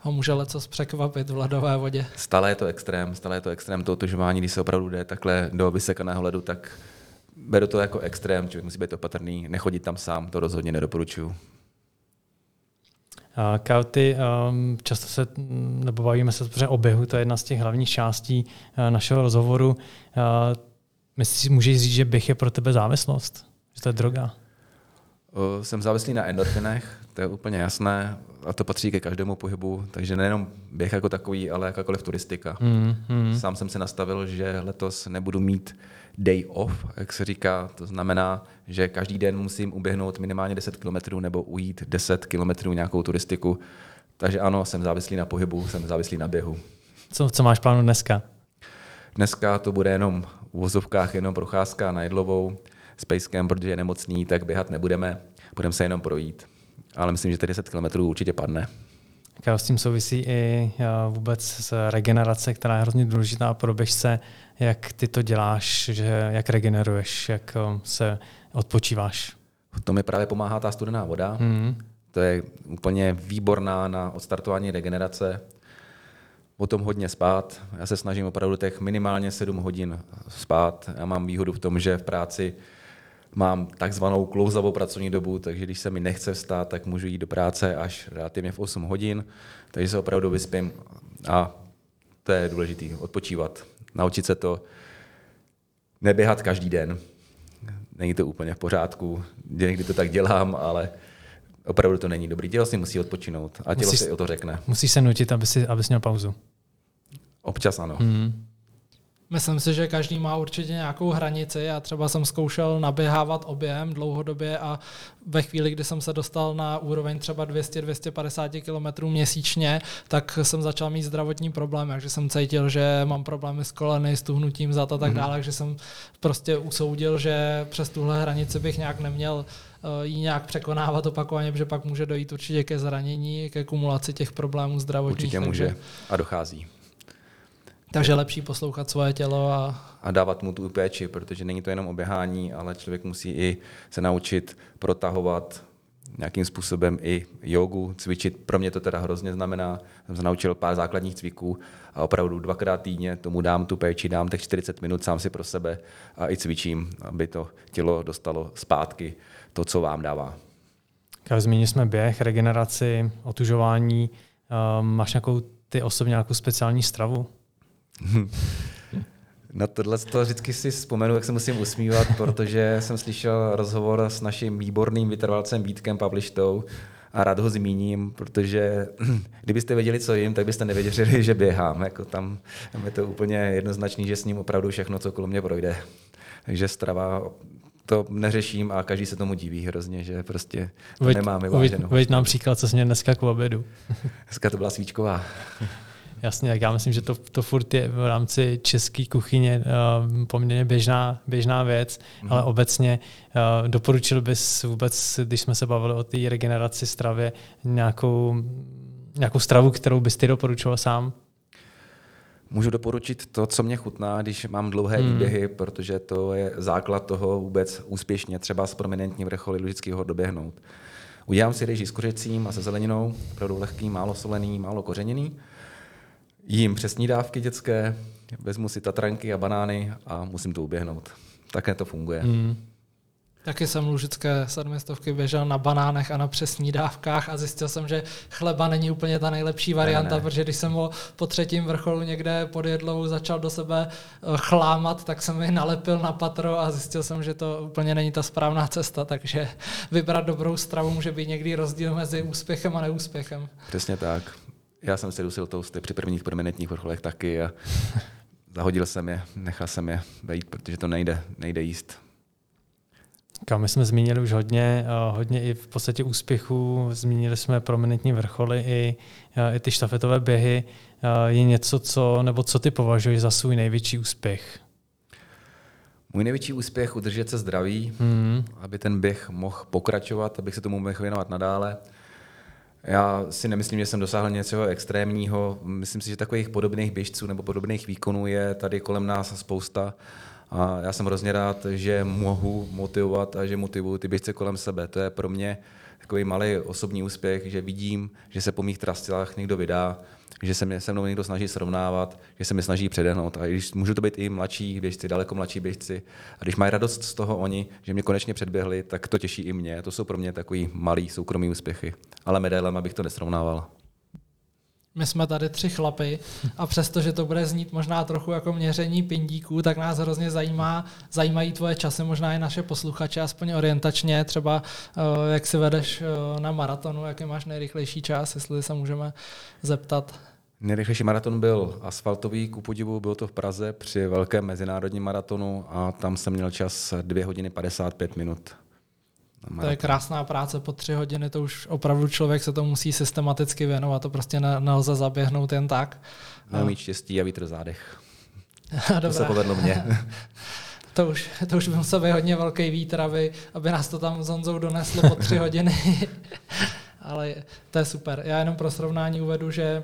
ho může lecos překvapit v ledové vodě. Stále je to extrém, stále je to extrém to otožování, když se opravdu jde takhle do vysekaného ledu, tak beru to jako extrém, člověk musí být opatrný, nechodit tam sám, to rozhodně nedoporučuju. Kauty, um, často se, nebo bavíme se o oběhu, to je jedna z těch hlavních částí uh, našeho rozhovoru. Uh, myslíš, můžeš říct, že běh je pro tebe závislost? Že to je droga? Jsem závislý na endorfinech, to je úplně jasné a to patří ke každému pohybu, takže nejenom běh jako takový, ale jakákoliv turistika. Mm, mm. Sám jsem si nastavil, že letos nebudu mít day off, jak se říká, to znamená, že každý den musím uběhnout minimálně 10 km nebo ujít 10 km nějakou turistiku. Takže ano, jsem závislý na pohybu, jsem závislý na běhu. Co, co máš plánu dneska? Dneska to bude jenom v vozovkách, jenom procházka na Jedlovou s Pejskem, protože je nemocný, tak běhat nebudeme, budeme se jenom projít. Ale myslím, že 10 km určitě padne. s tím souvisí i vůbec s regenerace, která je hrozně důležitá pro běžce. Jak ty to děláš, že jak regeneruješ, jak se odpočíváš? V tom mi právě pomáhá ta studená voda. Mm. To je úplně výborná na odstartování regenerace. O tom hodně spát. Já se snažím opravdu těch minimálně 7 hodin spát. Já mám výhodu v tom, že v práci mám takzvanou klouzavou pracovní dobu, takže když se mi nechce vstát, tak můžu jít do práce až relativně v 8 hodin, takže se opravdu vyspím a to je důležité, odpočívat, naučit se to, neběhat každý den, není to úplně v pořádku, někdy to tak dělám, ale opravdu to není dobrý. Tělo si musí odpočinout a tělo musíš, si o to řekne. Musíš se nutit, aby si, aby si měl pauzu. Občas ano. Mm. Myslím si, že každý má určitě nějakou hranici. Já třeba jsem zkoušel naběhávat objem dlouhodobě a ve chvíli, kdy jsem se dostal na úroveň třeba 200-250 km měsíčně, tak jsem začal mít zdravotní problémy, takže jsem cítil, že mám problémy s koleny, s tuhnutím zad a tak mm-hmm. dále, takže jsem prostě usoudil, že přes tuhle hranici bych nějak neměl eh, ji nějak překonávat opakovaně, protože pak může dojít určitě ke zranění, ke kumulaci těch problémů zdravotních. Určitě může a dochází. Takže lepší poslouchat svoje tělo a... A dávat mu tu péči, protože není to jenom oběhání, ale člověk musí i se naučit protahovat nějakým způsobem i jogu, cvičit. Pro mě to teda hrozně znamená, jsem se naučil pár základních cviků a opravdu dvakrát týdně tomu dám tu péči, dám těch 40 minut sám si pro sebe a i cvičím, aby to tělo dostalo zpátky to, co vám dává. Zmínili jsme běh, regeneraci, otužování. Um, máš nějakou ty osobně nějakou speciální stravu? Na tohle to vždycky si vzpomenu, jak se musím usmívat, protože jsem slyšel rozhovor s naším výborným vytrvalcem Vítkem Pavlištou a rád ho zmíním, protože kdybyste věděli, co jim, tak byste nevěděli, že běhám. Jako tam je to úplně jednoznačný, že s ním opravdu všechno, co kolem mě projde. Takže strava to neřeším a každý se tomu diví hrozně, že prostě to veď, nemám vyváženou. Veď nám příklad, co jsi měl dneska k obědu. Dneska to byla svíčková. Jasně, tak já myslím, že to, to furt je v rámci české kuchyně uh, poměrně běžná, běžná věc, mm. ale obecně uh, doporučil bys vůbec, když jsme se bavili o té regeneraci stravě, nějakou, nějakou stravu, kterou bys ty doporučoval sám? Můžu doporučit to, co mě chutná, když mám dlouhé hmm. výběhy, protože to je základ toho vůbec úspěšně třeba z prominentní vrcholy Lužického doběhnout. Udělám si rejži s kořecím a se zeleninou, opravdu lehký, málo solený, málo kořeněný jím přesní dávky dětské, vezmu si tatranky a banány a musím to uběhnout. Také to funguje. Mm. Taky jsem lužické sedmistovky běžel na banánech a na přesní dávkách a zjistil jsem, že chleba není úplně ta nejlepší varianta, ne, ne. protože když jsem ho po třetím vrcholu někde pod jedlou začal do sebe eh, chlámat, tak jsem mi nalepil na patro a zjistil jsem, že to úplně není ta správná cesta, takže vybrat dobrou stravu může být někdy rozdíl mezi úspěchem a neúspěchem. Přesně tak. Já jsem si dusil tousty při prvních prominentních vrcholech taky a zahodil jsem je, nechal jsem je vejít, protože to nejde, nejde jíst. Kam my jsme zmínili už hodně, eh, hodně i v podstatě úspěchů, zmínili jsme prominentní vrcholy i, eh, i ty štafetové běhy. Eh, je něco, co, nebo co ty považuješ za svůj největší úspěch? Můj největší úspěch udržet se zdraví, mm. aby ten běh mohl pokračovat, abych se tomu mohl věnovat nadále. Já si nemyslím, že jsem dosáhl něco extrémního. Myslím si, že takových podobných běžců nebo podobných výkonů je tady kolem nás spousta. A já jsem hrozně rád, že mohu motivovat a že motivuju ty běžce kolem sebe. To je pro mě takový malý osobní úspěch, že vidím, že se po mých trastilách někdo vydá, že se mě se mnou někdo snaží srovnávat, že se mi snaží předehnout. A když můžu to být i mladší běžci, daleko mladší běžci, a když mají radost z toho oni, že mě konečně předběhli, tak to těší i mě. To jsou pro mě takový malý soukromý úspěchy. Ale medailem bych to nesrovnával my jsme tady tři chlapy a přesto, že to bude znít možná trochu jako měření pindíků, tak nás hrozně zajímá, zajímají tvoje časy, možná i naše posluchače, aspoň orientačně, třeba eh, jak si vedeš eh, na maratonu, jaký máš nejrychlejší čas, jestli se můžeme zeptat. Nejrychlejší maraton byl asfaltový, ku podivu bylo to v Praze při velkém mezinárodním maratonu a tam jsem měl čas 2 hodiny 55 minut. To je krásná práce po tři hodiny, to už opravdu člověk se to musí systematicky věnovat, to prostě ne, nelze zaběhnout jen tak. Měl mít štěstí a vítr zádech. to se povedlo mně. to už, to už by musel být hodně velký vítr, aby, aby nás to tam s Honzou doneslo po tři hodiny. Ale to je super. Já jenom pro srovnání uvedu, že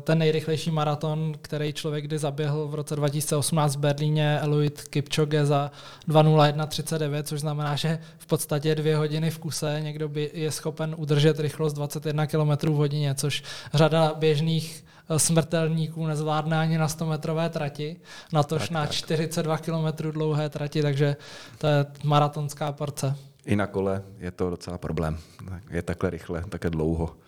ten nejrychlejší maraton, který člověk kdy zaběhl v roce 2018 v Berlíně, Eluid Kipchoge za 2.01.39, což znamená, že v podstatě dvě hodiny v kuse někdo by je schopen udržet rychlost 21 km v hodině, což řada běžných eh, smrtelníků nezvládne ani na 100 metrové trati, natož tak, na tak. 42 km dlouhé trati, takže to je maratonská porce. I na kole je to docela problém. Je takhle rychle, takhle dlouho.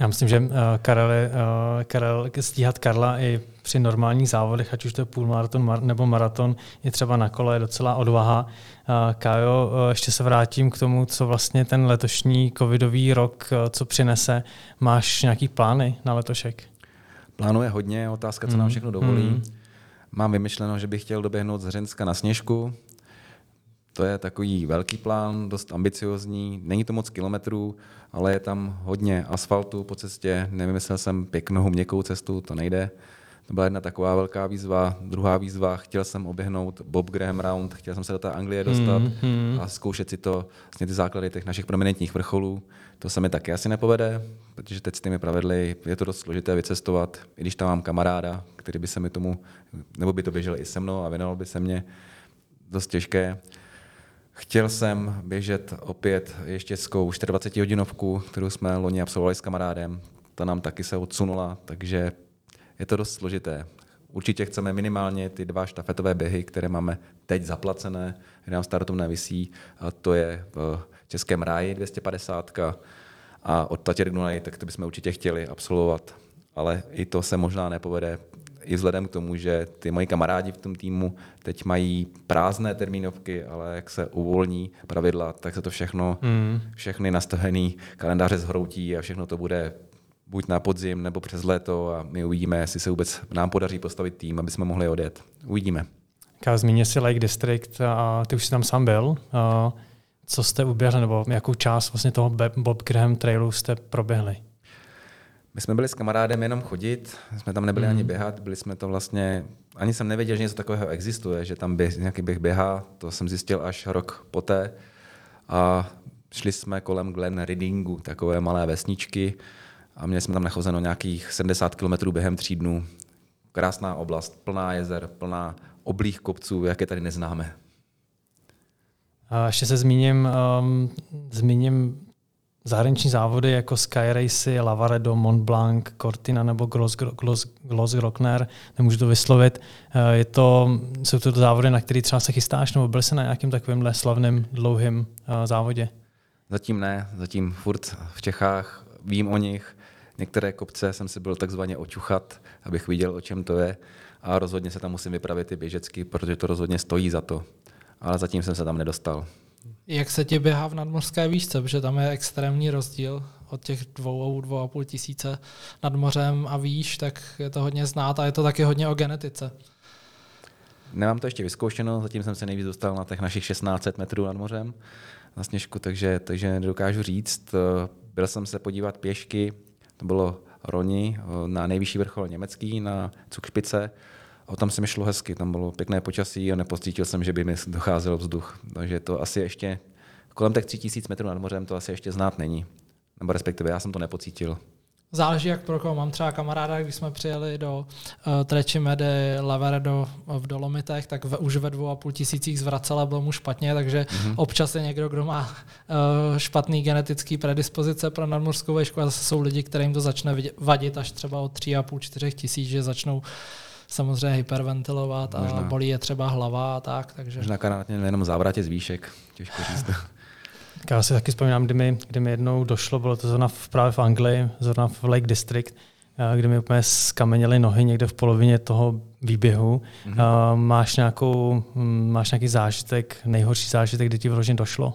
Já myslím, že uh, Karel, uh, Karel stíhat Karla i při normálních závodech, ať už to je půlmaraton mar, nebo maraton, je třeba na kole, je docela odvaha. Uh, Kájo, ještě se vrátím k tomu, co vlastně ten letošní covidový rok, co přinese. Máš nějaký plány na letošek? Plánu je hodně, otázka, co nám mm. všechno dovolí. Mm. Mám vymyšleno, že bych chtěl doběhnout z Hřenska na Sněžku, to je takový velký plán, dost ambiciozní. Není to moc kilometrů, ale je tam hodně asfaltu po cestě. Nevymyslel jsem pěknou měkkou cestu, to nejde. To byla jedna taková velká výzva. Druhá výzva, chtěl jsem oběhnout Bob Graham Round, chtěl jsem se do té Anglie dostat mm-hmm. a zkoušet si to, vlastně ty základy těch našich prominentních vrcholů. To se mi taky asi nepovede, protože teď s těmi pravidly je to dost složité vycestovat, i když tam mám kamaráda, který by se mi tomu, nebo by to běžel i se mnou a věnoval by se mě, dost těžké. Chtěl jsem běžet opět ještě 24 hodinovku, kterou jsme loni absolvovali s kamarádem. Ta nám taky se odsunula, takže je to dost složité. Určitě chceme minimálně ty dva štafetové běhy, které máme teď zaplacené, kde nám startovné visí, a to je v Českém ráji 250 a od Tatěr tak to bychom určitě chtěli absolvovat. Ale i to se možná nepovede i vzhledem k tomu, že ty moji kamarádi v tom týmu teď mají prázdné termínovky, ale jak se uvolní pravidla, tak se to všechno, mm. všechny nastavené kalendáře zhroutí a všechno to bude buď na podzim nebo přes léto a my uvidíme, jestli se vůbec nám podaří postavit tým, aby jsme mohli odjet. Uvidíme. Ká zmínil si Lake District a ty už jsi tam sám byl. Co jste uběhli, nebo jakou část vlastně toho Bob Graham Trailu jste proběhli? My jsme byli s kamarádem jenom chodit, jsme tam nebyli mm. ani běhat, byli jsme to vlastně, ani jsem nevěděl, že něco takového existuje, že tam běh, nějaký běh běhá, to jsem zjistil až rok poté. A šli jsme kolem Glen Readingu, takové malé vesničky a měli jsme tam nachozeno nějakých 70 km během tří dnů. Krásná oblast, plná jezer, plná oblých kopců, jaké tady neznáme. A ještě se zmíním, um, zmíním zahraniční závody jako Sky Race, Lavaredo, Mont Blanc, Cortina nebo Gloss, Gloss, Gloss Grockner, nemůžu to vyslovit. Eh, je to, jsou to závody, na které třeba se chystáš, nebo byl jsi na nějakém takovémhle slavném dlouhém eh, závodě? Zatím ne, zatím furt v Čechách, vím o nich. Některé kopce jsem si byl takzvaně očuchat, abych viděl, o čem to je. A rozhodně se tam musím vypravit i běžecky, protože to rozhodně stojí za to. Ale zatím jsem se tam nedostal. Jak se ti běhá v nadmořské výšce, protože tam je extrémní rozdíl od těch dvou, dvou a půl tisíce nad mořem a výš, tak je to hodně znát a je to taky hodně o genetice. Nemám to ještě vyzkoušeno, zatím jsem se nejvíc dostal na těch našich 1600 metrů nad mořem na sněžku, takže, takže nedokážu říct. Byl jsem se podívat pěšky, to bylo Roni na nejvyšší vrchol německý, na Cukšpice. A tam se mi šlo hezky, tam bylo pěkné počasí a nepocítil jsem, že by mi docházel vzduch. Takže to asi ještě kolem těch 3000 metrů nad mořem to asi ještě znát není. Nebo respektive já jsem to nepocítil. Záleží, jak pro koho. Mám třeba kamaráda, když jsme přijeli do uh, Treči Medy Lavaredo v Dolomitech, tak v, už ve dvou a půl tisících zvracela, bylo mu špatně, takže mm-hmm. občas je někdo, kdo má uh, špatný genetický predispozice pro nadmořskou vešku a zase jsou lidi, kterým to začne vadit až třeba od tři a půl, čtyřech tisíc, že začnou samozřejmě hyperventilovat a Možná. bolí je třeba hlava a tak. Takže... Možná kanátně jenom závrátě z výšek, těžko říct. Já si taky vzpomínám, kdy mi, kdy mi jednou došlo, bylo to zrovna v, právě v Anglii, zrovna v Lake District, eh, kdy mi úplně skameněly nohy někde v polovině toho výběhu. Mm-hmm. Máš, nějakou, hm, máš nějaký zážitek, nejhorší zážitek, kdy ti vyloženě došlo?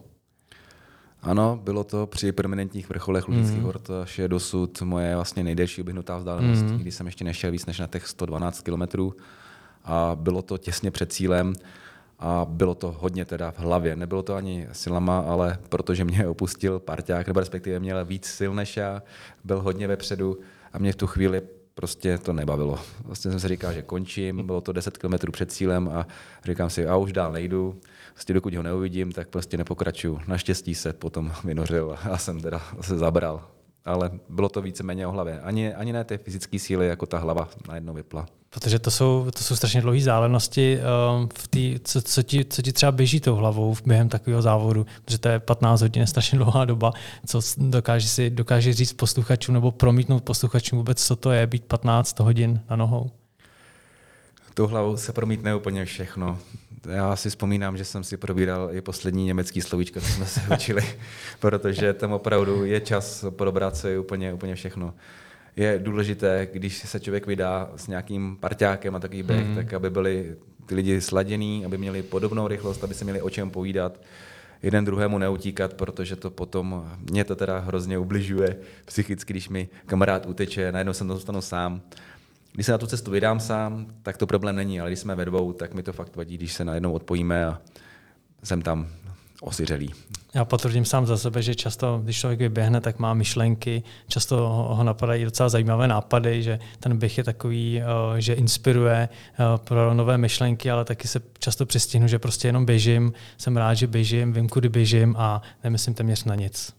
Ano, bylo to při permanentních vrcholech Lužických mm. hor, to je dosud moje vlastně nejdelší uběhnutá vzdálenost, mm. kdy jsem ještě nešel víc než na těch 112 kilometrů a bylo to těsně před cílem a bylo to hodně teda v hlavě. Nebylo to ani silama, ale protože mě opustil parťák, nebo respektive měl víc sil než já, byl hodně vepředu a mě v tu chvíli prostě to nebavilo. Vlastně jsem si říkal, že končím, bylo to 10 km před cílem a říkám si, a už dál nejdu. Vlastně dokud ho neuvidím, tak prostě nepokračuju. Naštěstí se potom vynořil a jsem teda se zabral ale bylo to víceméně o hlavě. Ani, ani ne ty fyzické síly, jako ta hlava najednou vypla. Protože to jsou, to jsou strašně dlouhé zálenosti, um, v tý, co, co, ti, co ti třeba běží tou hlavou během takového závodu, protože to je 15 hodin, je strašně dlouhá doba, co dokáže, si, dokáže říct posluchačům nebo promítnout posluchačům vůbec, co to je být 15 hodin na nohou. Tou hlavou se promítne úplně všechno já si vzpomínám, že jsem si probíral i poslední německý slovíčko, co jsme se učili, protože tam opravdu je čas probrat se úplně, úplně všechno. Je důležité, když se člověk vydá s nějakým parťákem a takový běh, mm. tak aby byli ty lidi sladění, aby měli podobnou rychlost, aby se měli o čem povídat, jeden druhému neutíkat, protože to potom, mě to teda hrozně ubližuje psychicky, když mi kamarád uteče, najednou jsem to dostanu sám když se na tu cestu vydám sám, tak to problém není, ale když jsme ve dvou, tak mi to fakt vadí, když se najednou odpojíme a jsem tam osiřelý. Já potvrdím sám za sebe, že často, když člověk vyběhne, tak má myšlenky, často ho napadají docela zajímavé nápady, že ten běh je takový, eh, že inspiruje eh, pro nové myšlenky, ale taky se často přistihnu, že prostě jenom běžím, jsem rád, že běžím, vím, kudy běžím a nemyslím téměř na nic.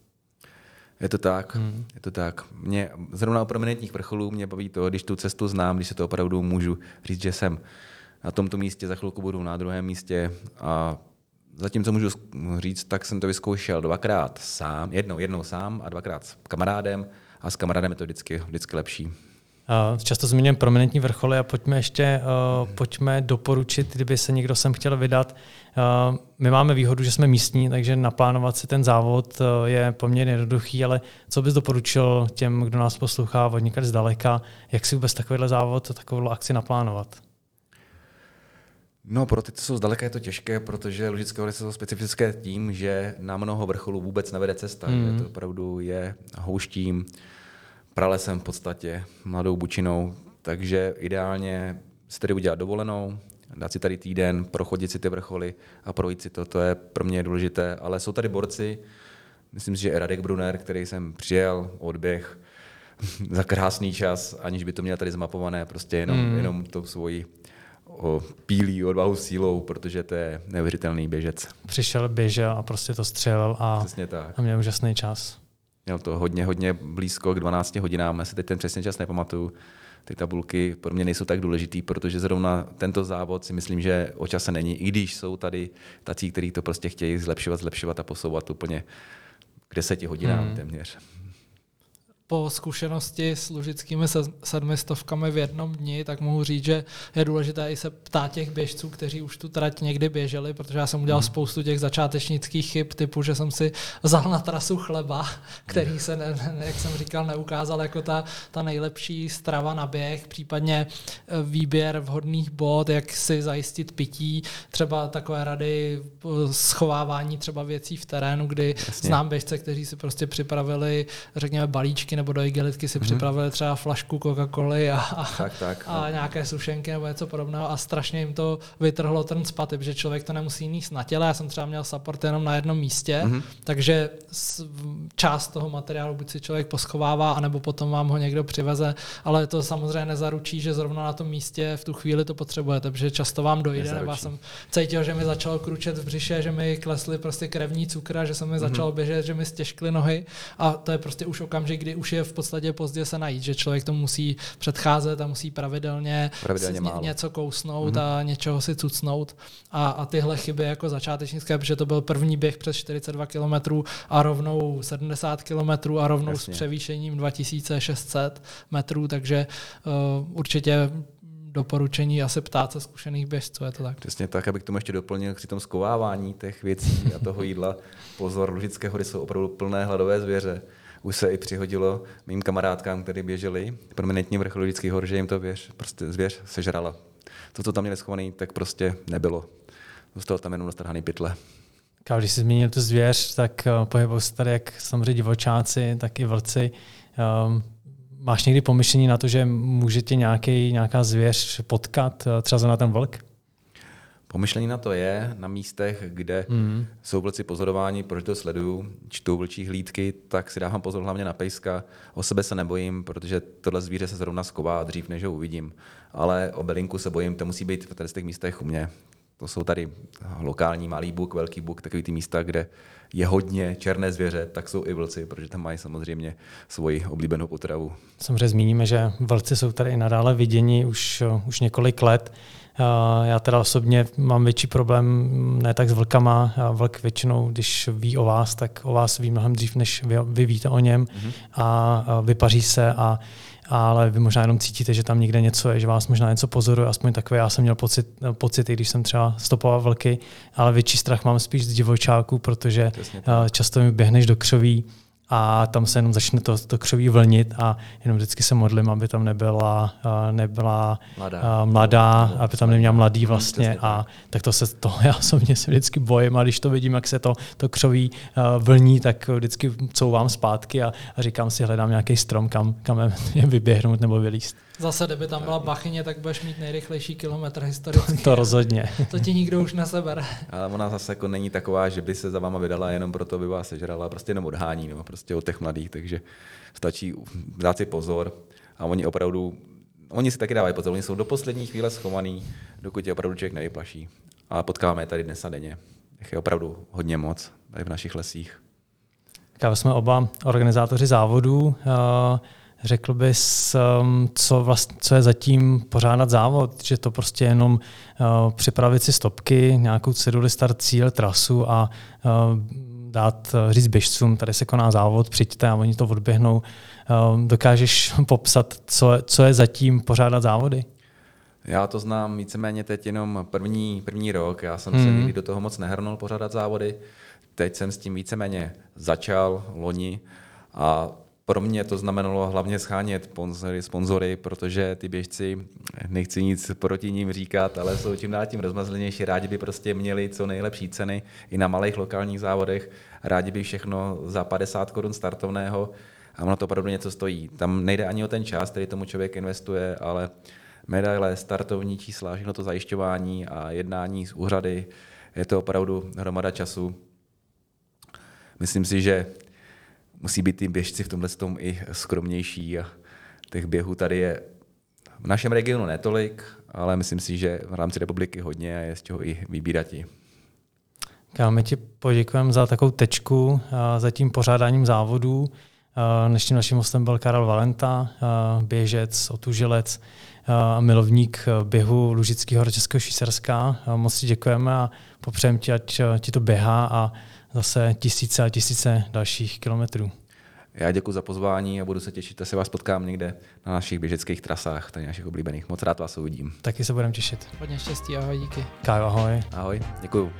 Je to tak, hmm. je to tak. Mě zrovna u prominentních vrcholů mě baví to, když tu cestu znám, když se to opravdu můžu říct, že jsem na tomto místě, za chvilku budu na druhém místě a zatím, co můžu říct, tak jsem to vyzkoušel dvakrát sám, jednou, jednou sám a dvakrát s kamarádem a s kamarádem je to vždycky, vždycky lepší. Často zmiňujeme prominentní vrcholy a pojďme ještě uh, pojďme doporučit, kdyby se někdo sem chtěl vydat. Uh, my máme výhodu, že jsme místní, takže naplánovat si ten závod je poměrně jednoduchý, ale co bys doporučil těm, kdo nás poslouchá od někde zdaleka, jak si vůbec takovýhle závod, takovou akci naplánovat? No, pro ty, co jsou zdaleka, je to těžké, protože Lužické hory jsou specifické tím, že na mnoho vrcholů vůbec nevede cesta. Mm. Že to opravdu je houštím, pralesem v podstatě, mladou bučinou, takže ideálně si tady udělat dovolenou, dát si tady týden, prochodit si ty vrcholy a projít si to, to je pro mě důležité, ale jsou tady borci, myslím si, že Radek Brunner, který jsem přijel, odběh za krásný čas, aniž by to měl tady zmapované, prostě jenom, mm. jenom to svoji o pílí odvahu sílou, protože to je neuvěřitelný běžec. Přišel, běžel a prostě to střelil a, a měl úžasný čas. Měl to hodně, hodně blízko k 12 hodinám, já si teď ten přesný čas nepamatuju. Ty tabulky pro mě nejsou tak důležitý, protože zrovna tento závod si myslím, že o čase není, i když jsou tady tací, kteří to prostě chtějí zlepšovat, zlepšovat a posouvat úplně k deseti hodinám hmm. téměř po zkušenosti s lužickými sedmistovkami v jednom dni, tak mohu říct, že je důležité i se ptát těch běžců, kteří už tu trať někdy běželi, protože já jsem udělal hmm. spoustu těch začátečnických chyb, typu, že jsem si vzal na trasu chleba, který se, ne, ne, jak jsem říkal, neukázal jako ta, ta nejlepší strava na běh, případně e, výběr vhodných bod, jak si zajistit pití, třeba takové rady e, schovávání třeba věcí v terénu, kdy Jasně. znám běžce, kteří si prostě připravili, řekněme, balíčky nebo do igelitky si mm-hmm. připravili třeba flašku Coca-Coly a, a, tak, tak, a no. nějaké sušenky nebo něco podobného a strašně jim to vytrhlo ten spaty, protože člověk to nemusí níst na těle. Já jsem třeba měl support jenom na jednom místě, mm-hmm. takže část toho materiálu buď si člověk poschovává, anebo potom vám ho někdo přiveze, ale to samozřejmě nezaručí, že zrovna na tom místě v tu chvíli to potřebujete, protože často vám dojde, nezaručí. nebo jsem cítil, že mi začalo kručet v břiše, že mi klesly prostě krevní cukra, že se mi mm-hmm. začalo běžet, že mi stěžkly nohy a to je prostě už okamžik, kdy už už je v podstatě pozdě se najít, že člověk to musí předcházet a musí pravidelně, pravidelně ně, něco kousnout mm-hmm. a něčeho si cucnout. A, a tyhle chyby jako začátečnické, protože to byl první běh přes 42 km a rovnou 70 km a rovnou Jasně. s převýšením 2600 metrů, takže uh, určitě doporučení asi ptát se zkušených běžců, je to tak? Přesně tak, abych tomu ještě doplnil při tom skovávání těch věcí a toho jídla. Pozor, Lužické hory jsou opravdu plné hladové zvěře už se i přihodilo mým kamarádkám, kteří běželi prominentní vrcholovický hor, že jim to věř, prostě zvěř sežrala. To, co tam měli schovaný, tak prostě nebylo. Zůstalo tam jenom nastrhaný pytle. Když jsi zmínil tu zvěř, tak uh, pohybují se tady jak samozřejmě divočáci, tak i vlci. Um, máš někdy pomyšlení na to, že může tě nějaký, nějaká zvěř potkat, uh, třeba na ten vlk? Pomyšlení na to je na místech, kde mm. jsou vlci pozorováni, proč to sleduju, čtu vlčí hlídky, tak si dávám pozor hlavně na pejska. O sebe se nebojím, protože tohle zvíře se zrovna sková dřív, než ho uvidím. Ale o belinku se bojím, to musí být v těch místech u mě. To jsou tady lokální malý buk, velký buk, takový ty místa, kde je hodně černé zvěře, tak jsou i vlci, protože tam mají samozřejmě svoji oblíbenou potravu. Samozřejmě zmíníme, že vlci jsou tady i nadále viděni už, už několik let. Já teda osobně mám větší problém ne tak s vlkama. Vlk většinou, když ví o vás, tak o vás ví mnohem dřív, než vy, vy víte o něm mm-hmm. a vypaří se a ale vy možná jenom cítíte, že tam někde něco je, že vás možná něco pozoruje, aspoň takové já jsem měl pocit, pocit když jsem třeba stopoval vlky, ale větší strach mám spíš z divočáků, protože často mi běhneš do křoví, a tam se jenom začne to, to křoví vlnit a jenom vždycky se modlím, aby tam nebyla, nebyla mladá, mladá aby tam neměla mladý vlastně. a tak. to se to já osobně se vždycky bojím a když to vidím, jak se to, to křoví vlní, tak vždycky couvám zpátky a, a říkám si, hledám nějaký strom, kam, kam je vyběhnout nebo vylíst. Zase, kdyby tam byla bachyně, tak budeš mít nejrychlejší kilometr historicky. To, to rozhodně. to ti nikdo už nesebere. Ale ona zase jako není taková, že by se za váma vydala jenom proto, aby vás sežrala, prostě jenom odhání, nebo prostě od těch mladých, takže stačí dát si pozor a oni opravdu, oni si taky dávají pozor, oni jsou do poslední chvíle schovaný, dokud je opravdu člověk nevyplaší. A potkáváme je tady dnes a denně. Je opravdu hodně moc tady v našich lesích. Tak jsme oba organizátoři závodů. Uh, Řekl bys, um, co, vlastně, co je zatím pořádat závod, že to prostě jenom uh, připravit si stopky, nějakou ceduli start, cíl, trasu a uh, dát uh, říct běžcům, tady se koná závod, přijďte a oni to odběhnou. Dokážeš popsat, co, co je zatím pořádat závody? Já to znám víceméně teď jenom první, první rok. Já jsem mm. se mhm. nikdy do toho moc nehrnul pořádat závody. Teď jsem s tím víceméně začal loni a pro mě to znamenalo hlavně schánět sponzory, sponzory, protože ty běžci, nechci nic proti ním říkat, ale jsou tím dál tím rozmazlenější, rádi by prostě měli co nejlepší ceny i na malých lokálních závodech, rádi by všechno za 50 korun startovného a ono to opravdu něco stojí. Tam nejde ani o ten čas, který tomu člověk investuje, ale medaile, startovní čísla, všechno to zajišťování a jednání z úřady, je to opravdu hromada času. Myslím si, že musí být ty běžci v tomhle tom i skromnější a těch běhů tady je v našem regionu netolik, ale myslím si, že v rámci republiky hodně a je z čeho i vybírat. Já my ti poděkujeme za takovou tečku, za tím pořádáním závodů. Dnešním naším hostem byl Karel Valenta, běžec, otužilec a milovník běhu Lužického Českého Švýcarska. Moc ti děkujeme a popřejeme ti, ať ti to běhá a zase tisíce a tisíce dalších kilometrů. Já děkuji za pozvání a budu se těšit, že se vás potkám někde na našich běžeckých trasách, tady našich oblíbených. Moc rád vás uvidím. Taky se budeme těšit. Hodně štěstí, ahoj, díky. Kájo, ahoj. Ahoj, děkuji.